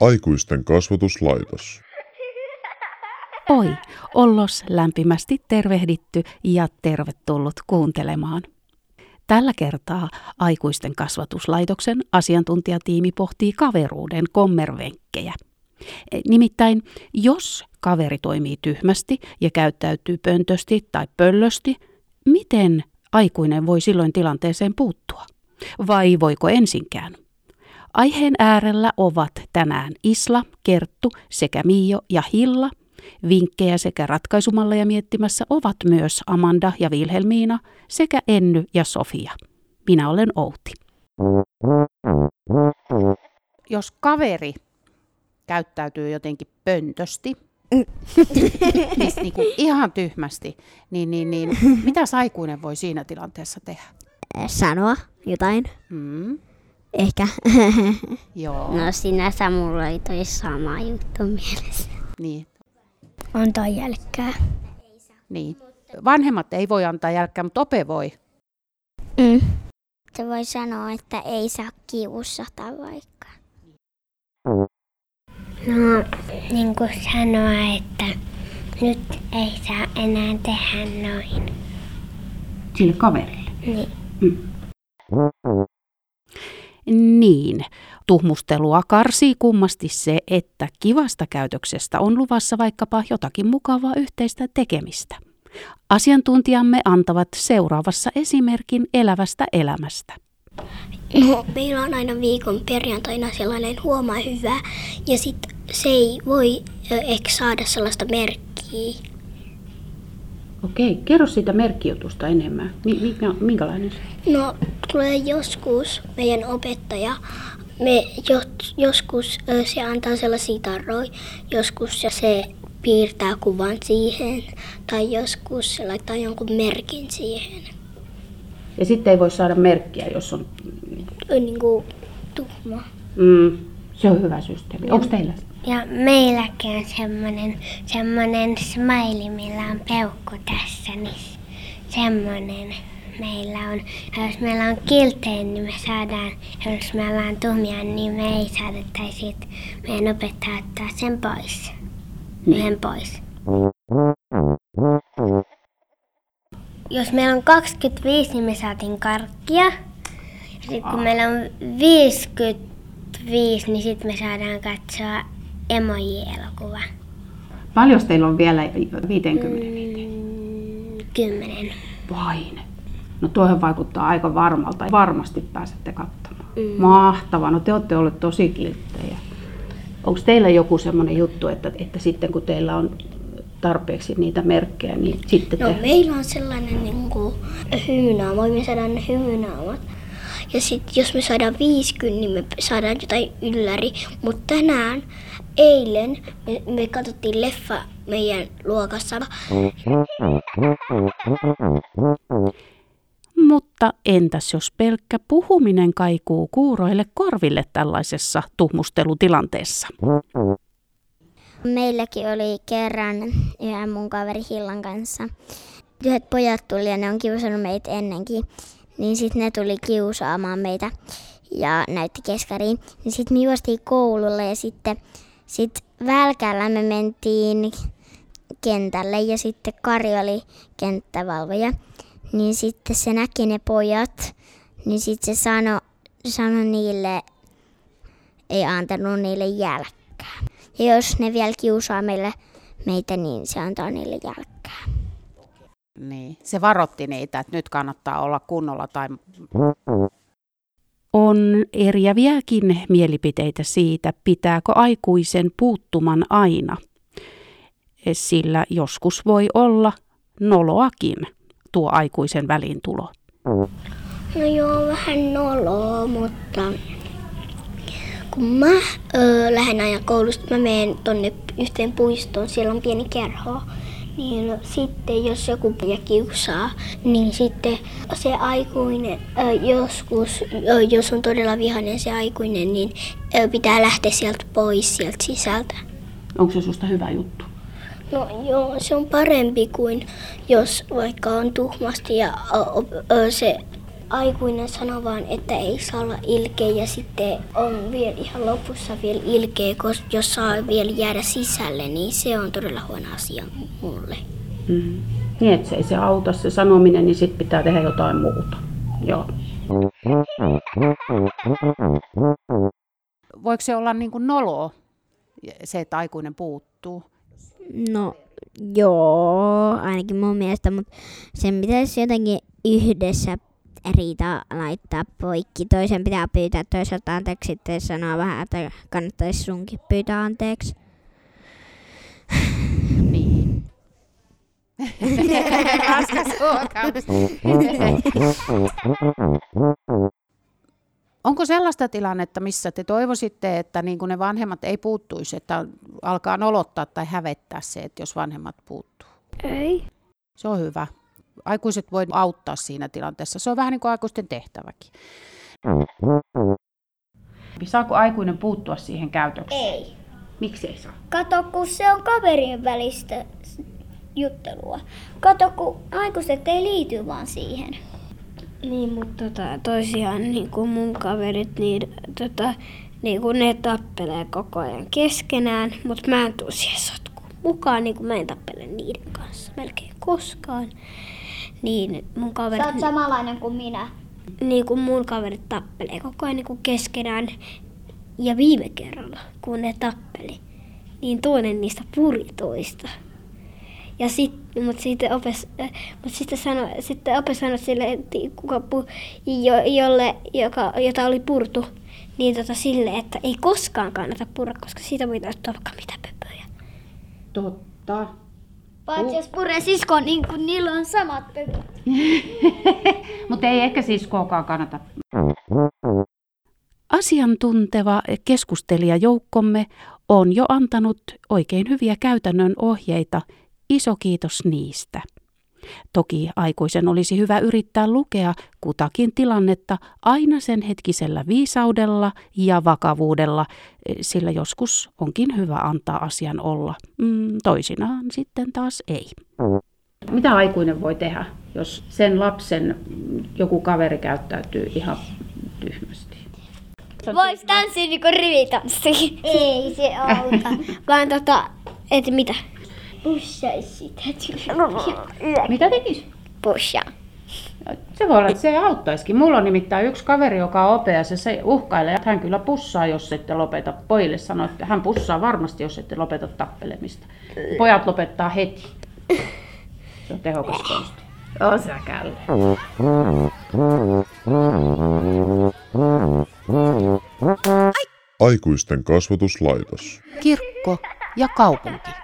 Aikuisten kasvatuslaitos. Oi, ollos lämpimästi tervehditty ja tervetullut kuuntelemaan. Tällä kertaa Aikuisten kasvatuslaitoksen asiantuntijatiimi pohtii kaveruuden kommervenkkejä. Nimittäin, jos kaveri toimii tyhmästi ja käyttäytyy pöntösti tai pöllösti, miten aikuinen voi silloin tilanteeseen puuttua? Vai voiko ensinkään? Aiheen äärellä ovat tänään Isla, Kerttu sekä Miio ja Hilla. Vinkkejä sekä ratkaisumalleja miettimässä ovat myös Amanda ja Vilhelmiina sekä Enny ja Sofia. Minä olen Outi. Jos kaveri käyttäytyy jotenkin pöntösti, siis niin kuin ihan tyhmästi, niin, niin, niin mitä aikuinen voi siinä tilanteessa tehdä? Sanoa jotain. Mm, Ehkä. joo, No sinänsä mulla oli toi sama juttu mielessä. niin, Antaa jälkää. niin. Vanhemmat ei voi antaa jälkeen, mutta ope voi. Mm. Se voi sanoa, että ei saa kiusata vaikka. No, niin kuin sanoa, että nyt ei saa enää tehdä noin. Sille kaverille. Niin. Niin, tuhmustelua karsii kummasti se, että kivasta käytöksestä on luvassa vaikkapa jotakin mukavaa yhteistä tekemistä. Asiantuntijamme antavat seuraavassa esimerkin elävästä elämästä. No, meillä on aina viikon perjantaina sellainen huomaa hyvä, ja sitten se ei voi ehkä saada sellaista merkkiä. Okei, kerro siitä merkkijutusta enemmän. minkälainen se? No, tulee joskus meidän opettaja, me jos, joskus se antaa sellaisia tarroja, joskus se- se piirtää kuvan siihen, tai joskus se laittaa jonkun merkin siihen. Ja sitten ei voi saada merkkiä, jos on... Niin kuin tuhma. Mm, se on hyvä systeemi. Onko teillä? Ja meilläkin on semmoinen, semmoinen smiley, millä on peukku tässä, niin semmoinen meillä on. Ja jos meillä on kiltejä, niin me saadaan, ja jos meillä on tuhmia, niin me ei saada, tai sit meidän opettaja ottaa sen pois. Yhden pois. Jos meillä on 25, niin me saatiin karkkia. Ja sitten kun meillä on 55, niin sitten me saadaan katsoa emoji-elokuva. Paljon teillä on vielä 50? Kymmenen. Vain. No tuohon vaikuttaa aika varmalta. Varmasti pääsette katsomaan. Mm. Mahtavaa. No te olette olleet tosi kilttejä. Onko teillä joku semmoinen juttu, että, että sitten kun teillä on tarpeeksi niitä merkkejä, niin sitten No te... meillä on sellainen niin kuin hymynaama, me saadaan ne hymynaamat. Ja sitten jos me saadaan 50, niin me saadaan jotain ylläri. Mutta tänään, eilen, me, me katsottiin leffa meidän luokassa. Mutta entäs jos pelkkä puhuminen kaikuu kuuroille korville tällaisessa tuhmustelutilanteessa? Meilläkin oli kerran yhden mun kaveri Hillan kanssa. Yhdet pojat tuli ja ne on kiusannut meitä ennenkin. Niin sitten ne tuli kiusaamaan meitä ja näytti keskariin. Niin sitten me juostiin koululle ja sitten sit välkällä me mentiin kentälle ja sitten Kari oli kenttävalvoja. Niin sitten se näki ne pojat, niin sitten se sanoi sano niille, ei antanut niille jälkkää. Ja jos ne vielä kiusaa meille, meitä, niin se antaa niille jälkkää. Niin. Se varotti niitä, että nyt kannattaa olla kunnolla tai... On eriäviäkin mielipiteitä siitä, pitääkö aikuisen puuttuman aina. Sillä joskus voi olla noloakin tuo aikuisen väliintulo. No joo, vähän noloa, mutta kun mä ö, lähden ajan koulusta, mä menen tonne yhteen puistoon, siellä on pieni kerho. Niin sitten jos joku ja kiusaa, niin sitten se aikuinen, ö, joskus, ö, jos on todella vihainen se aikuinen, niin ö, pitää lähteä sieltä pois sieltä sisältä. Onko se susta hyvä juttu? No joo, se on parempi kuin jos vaikka on tuhmasti ja ö, ö, se aikuinen sanoo vaan, että ei saa olla ilkeä ja sitten on vielä ihan lopussa vielä ilkeä, koska jos saa vielä jäädä sisälle, niin se on todella huono asia mulle. Mm. Niin, että se ei se auta se sanominen, niin sitten pitää tehdä jotain muuta. Joo. Voiko se olla niin kuin noloa, se, että aikuinen puuttuu? No joo, ainakin mun mielestä, mutta sen pitäisi jotenkin yhdessä riita laittaa poikki. Toisen pitää pyytää toiselta anteeksi, sitten sanoa vähän, että kannattaisi sunkin pyytää anteeksi. Niin. Raskas Onko sellaista tilannetta, missä te toivoisitte, että niin kuin ne vanhemmat ei puuttuisi, että alkaa nolottaa tai hävettää se, että jos vanhemmat puuttuu? Ei. Se on hyvä. Aikuiset voi auttaa siinä tilanteessa. Se on vähän niin kuin aikuisten tehtäväkin. Saako aikuinen puuttua siihen käytökseen? Ei. Miksi ei saa? Kato, kun se on kaverien välistä juttelua. Kato, kun aikuiset ei liity vaan siihen. Niin, mutta tota, tosiaan niin kuin mun kaverit, niin, tota, niin kuin ne tappelee koko ajan keskenään, mutta mä en tuu siihen sotkuun mukaan, niin kuin mä en tappele niiden kanssa melkein koskaan. Niin mun kaverit... Sä oot samanlainen kuin minä. Niin kuin mun kaverit tappelee koko ajan niin kuin keskenään. Ja viime kerralla, kun ne tappeli, niin toinen niistä puri toista. Ja sit, mutta sitten opes, äh, mut sitten sano, sitten opes sanoi sille, että kuka pu, jo, jolle, joka, jota oli purtu, niin tota sille, että ei koskaan kannata purra, koska siitä voi tulla mitä pöpöjä. Totta. Paitsi jos puree sisko, niin kun niillä on samat pöpöt. Mutta ei ehkä siskoakaan kannata. Asiantunteva keskustelijajoukkomme on jo antanut oikein hyviä käytännön ohjeita Iso kiitos niistä. Toki aikuisen olisi hyvä yrittää lukea kutakin tilannetta aina sen hetkisellä viisaudella ja vakavuudella, sillä joskus onkin hyvä antaa asian olla. Mm, toisinaan sitten taas ei. Mitä aikuinen voi tehdä, jos sen lapsen joku kaveri käyttäytyy ihan tyhmästi? Vois tanssia niinku rivitanssi. Ei se auta. Vaan tota, et mitä? Pussaisi sitä Mitä tekisi? Pusha. Se voi olla, että se auttaisikin. Mulla on nimittäin yksi kaveri, joka on opea, se, se uhkailee, että hän kyllä pussaa, jos ette lopeta. Pojille sanoi, että hän pussaa varmasti, jos ette lopeta tappelemista. Pojat lopettaa heti. Se on tehokas konsti. On se källe. Aikuisten kasvatuslaitos. Kirkko ja kaupunki.